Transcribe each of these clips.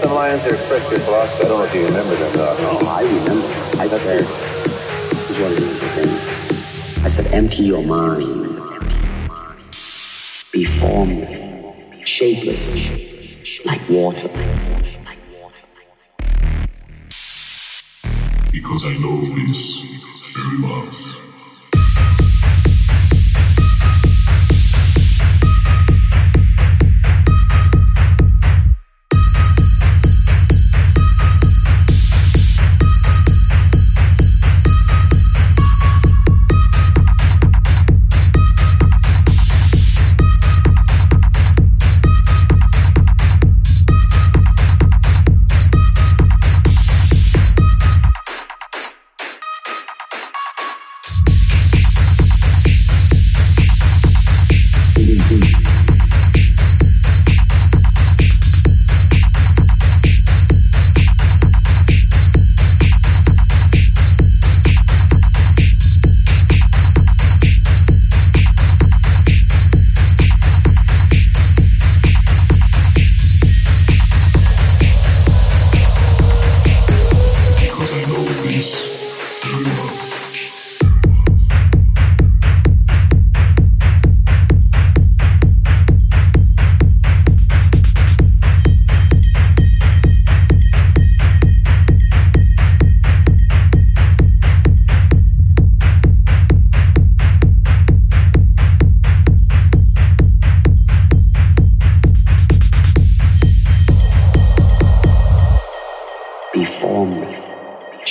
some lines that expressed your philosophy. I don't know if you remember them, though. Oh, I remember. I That's said, this is what it is again. I said, empty your mind. Be formless, shapeless, like water. Because I know this very well.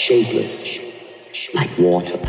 Shapeless, like water.